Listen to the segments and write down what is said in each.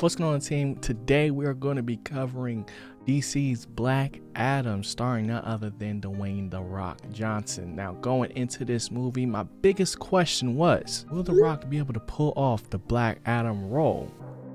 What's going on, team? Today we are going to be covering DC's Black Adam, starring none other than Dwayne The Rock Johnson. Now, going into this movie, my biggest question was Will The Rock be able to pull off the Black Adam role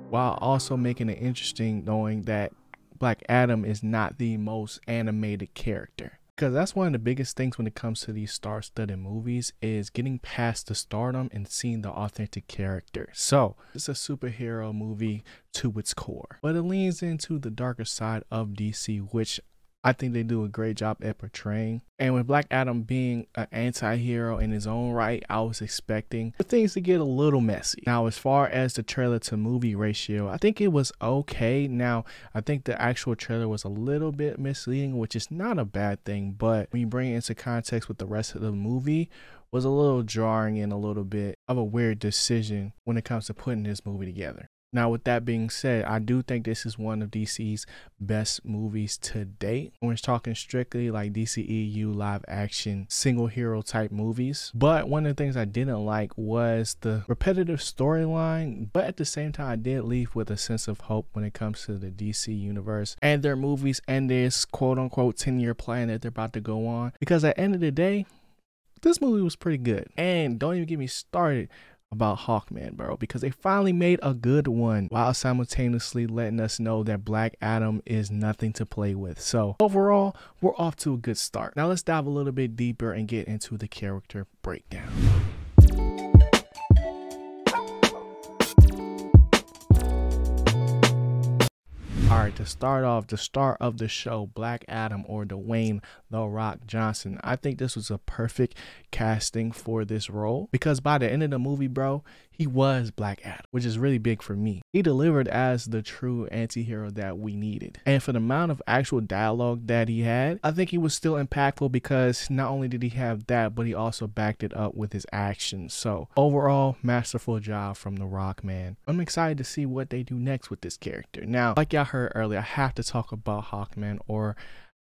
while also making it interesting knowing that Black Adam is not the most animated character? Because that's one of the biggest things when it comes to these star-studded movies is getting past the stardom and seeing the authentic character. So it's a superhero movie to its core but it leans into the darker side of dc which I think they do a great job at portraying. And with Black Adam being an anti hero in his own right, I was expecting things to get a little messy. Now, as far as the trailer to movie ratio, I think it was okay. Now, I think the actual trailer was a little bit misleading, which is not a bad thing. But when you bring it into context with the rest of the movie, was a little jarring and a little bit of a weird decision when it comes to putting this movie together. Now, with that being said, I do think this is one of DC's best movies to date. We're talking strictly like DCEU live action single hero type movies. But one of the things I didn't like was the repetitive storyline. But at the same time, I did leave with a sense of hope when it comes to the DC universe and their movies and this quote unquote 10 year plan that they're about to go on. Because at the end of the day, this movie was pretty good. And don't even get me started about Hawkman, bro, because they finally made a good one while simultaneously letting us know that Black Adam is nothing to play with. So, overall, we're off to a good start. Now, let's dive a little bit deeper and get into the character breakdown. To start off, the star of the show, Black Adam or Dwayne The Rock Johnson. I think this was a perfect casting for this role because by the end of the movie, bro, he was Black Adam, which is really big for me. He delivered as the true anti-hero that we needed. And for the amount of actual dialogue that he had, I think he was still impactful because not only did he have that, but he also backed it up with his actions. So overall, masterful job from The Rock, man. I'm excited to see what they do next with this character. Now, like y'all heard earlier, I have to talk about Hawkman or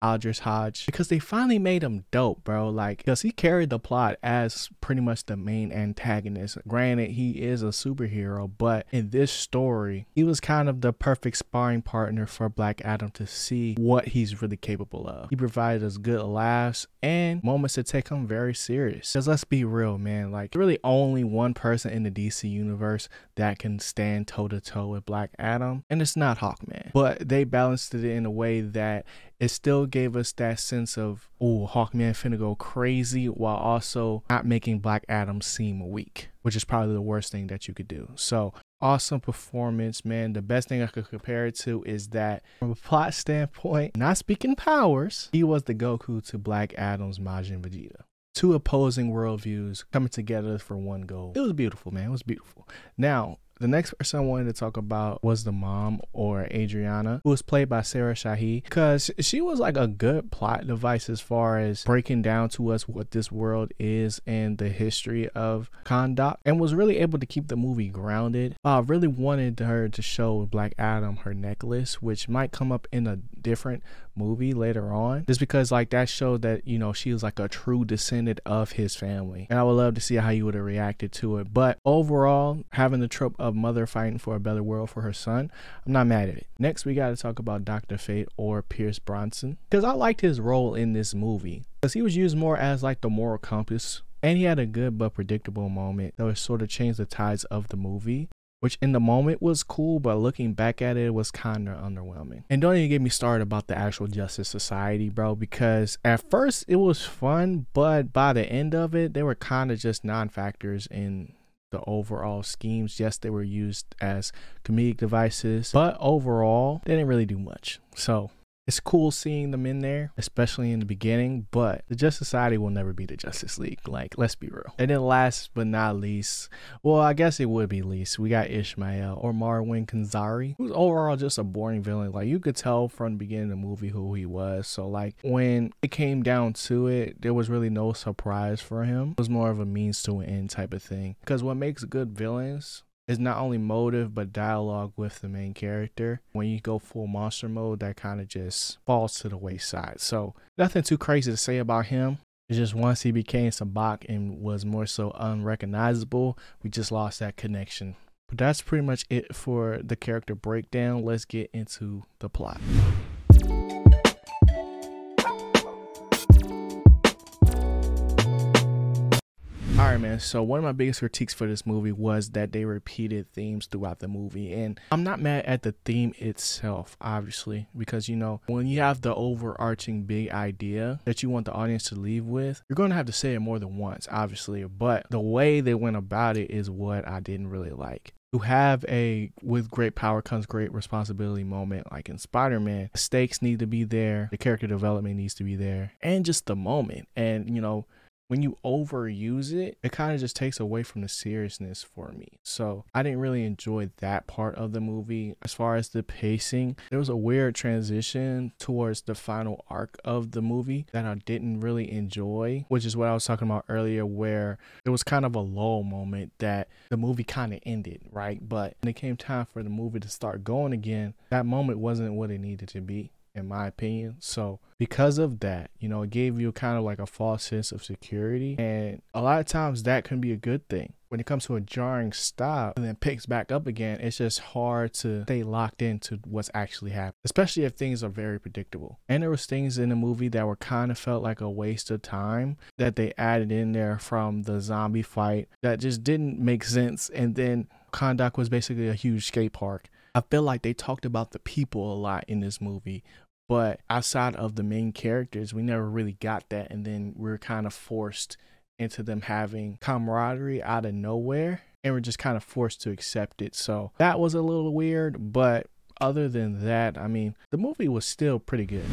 Aldis Hodge because they finally made him dope, bro. Like, because he carried the plot as pretty much the main antagonist. Granted, he is a superhero, but in this story, he was kind of the perfect sparring partner for Black Adam to see what he's really capable of. He provided us good laughs and moments to take him very serious. Because let's be real, man. Like, really only one person in the DC universe that can stand toe to toe with Black Adam, and it's not Hawkman. But they balanced it in a way that it still gave us that sense of, oh, Hawkman finna go crazy while also not making Black Adam seem weak, which is probably the worst thing that you could do. So, awesome performance, man. The best thing I could compare it to is that from a plot standpoint, not speaking powers, he was the Goku to Black Adam's Majin Vegeta two opposing worldviews coming together for one goal. It was beautiful, man. It was beautiful. Now, the next person I wanted to talk about was the mom or Adriana, who was played by Sarah Shahi, because she was like a good plot device as far as breaking down to us what this world is and the history of Kahndaq, and was really able to keep the movie grounded. I really wanted her to show Black Adam her necklace, which might come up in a different movie later on, just because like that showed that you know she was like a true descendant of his family, and I would love to see how you would have reacted to it. But overall, having the trope of mother fighting for a better world for her son. I'm not mad at it. Next, we got to talk about Dr. Fate or Pierce Brosnan because I liked his role in this movie because he was used more as like the moral compass. And he had a good but predictable moment that would sort of change the tides of the movie which in the moment was cool, but looking back at it, it was kind of underwhelming. And don't even get me started about the actual Justice Society, bro, because at first it was fun, but by the end of it, they were kind of just non factors in the overall schemes. Yes, they were used as comedic devices, but overall, they didn't really do much. So it's cool seeing them in there, especially in the beginning, but the Justice Society will never be the Justice League. Like, let's be real. And then last but not least, well, I guess it would be least, we got Ishmael or Marwan Kenzari, who's overall just a boring villain. Like, you could tell from the beginning of the movie who he was. So, like, when it came down to it, there was really no surprise for him. It was more of a means to an end type of thing. Because what makes good villains is not only motive but dialogue with the main character. When you go full monster mode, that kind of just falls to the wayside. So nothing too crazy to say about him. It's just once he became Sabbac and was more so unrecognizable, we just lost that connection But that's pretty much it for the character breakdown. Let's get into the plot. So, one of my biggest critiques for this movie was that they repeated themes throughout the movie. And I'm not mad at the theme itself, obviously, because, you know, when you have the overarching big idea that you want the audience to leave with, you're going to have to say it more than once, obviously. But the way they went about it is what I didn't really like to have a with great power comes great responsibility moment like in spider-man stakes need to be there the character development needs to be there and just the moment and you know when you overuse it, it kind of just takes away from the seriousness for me. So I didn't really enjoy that part of the movie. As far as the pacing, there was a weird transition towards the final arc of the movie that I didn't really enjoy, which is what I was talking about earlier, where it was kind of a lull moment that the movie kind of ended, right? But when it came time for the movie to start going again, that moment wasn't what it needed to be in my opinion. So because of that, you know, it gave you kind of like a false sense of security. And a lot of times that can be a good thing. When it comes to a jarring stop and then picks back up again, it's just hard to stay locked into what's actually happening, especially if things are very predictable. And there was things in the movie that were kind of felt like a waste of time that they added in there from the zombie fight that just didn't make sense. And then Kahndaq was basically a huge skate park. I feel like they talked about the people a lot in this movie, but outside of the main characters, we never really got that. And then we are kind of forced into them having camaraderie out of nowhere. And we're just kind of forced to accept it. So that was a little weird. But other than that, I mean, the movie was still pretty good.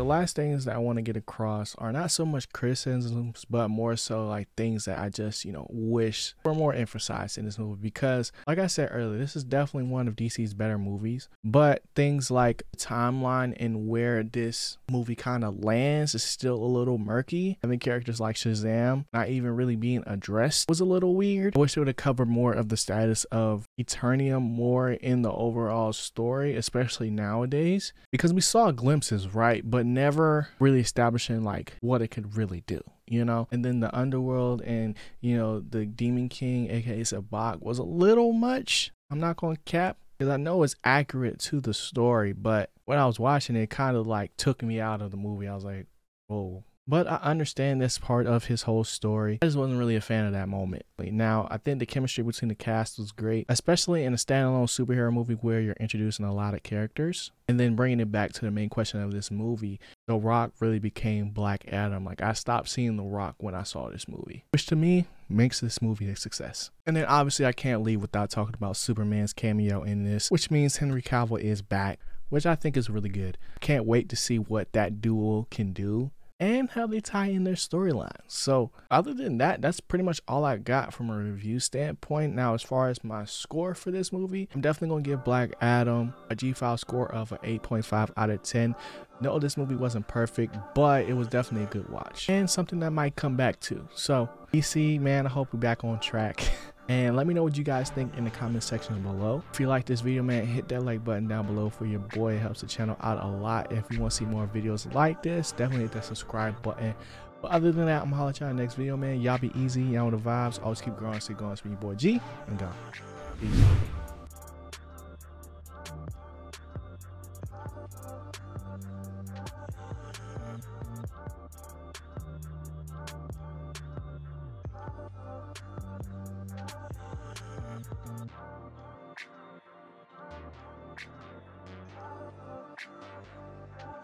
The last things that I want to get across are not so much criticisms, but more so like things that I just, you know, wish were more emphasized in this movie. Because, like I said earlier, this is definitely one of DC's better movies. But things like timeline and where this movie kind of lands is still a little murky. Think characters like Shazam not even really being addressed was a little weird. I wish they would have covered more of the status of Eternium more in the overall story, especially nowadays. Because we saw glimpses, right? But never really establishing like what it could really do you know? And then the underworld and you know the demon king aka sabbac was a little much i'm not gonna cap because i know it's accurate to the story but when i was watching it kind of like took me out of the movie. I was like whoa but I understand this part of his whole story. I just wasn't really a fan of that moment. Now, I think the chemistry between the cast was great, especially in a standalone superhero movie where you're introducing a lot of characters. And then bringing it back to the main question of this movie, The Rock really became Black Adam. Like, I stopped seeing The Rock when I saw this movie, which to me makes this movie a success. And then obviously, I can't leave without talking about Superman's cameo in this, which means Henry Cavill is back which I think is really good. Can't wait to see what that duo can do and how they tie in their storyline. So, other than that, that's pretty much all I got from a review standpoint. Now, as far as my score for this movie, I'm definitely going to give Black Adam a G File score of an 8.5 out of 10. No, this movie wasn't perfect, but it was definitely a good watch and something that might come back to. So, DC, man, I hope we're back on track. And let me know what you guys think in the comment section below. If you like this video, man, hit that like button down below for your boy. It helps the channel out a lot. If you want to see more videos like this, definitely hit that subscribe button. But other than that, I'm holla at y'all next video, man. Y'all be easy. Y'all on the vibes. Always keep growing. Stay going. It's your boy G and go. Peace.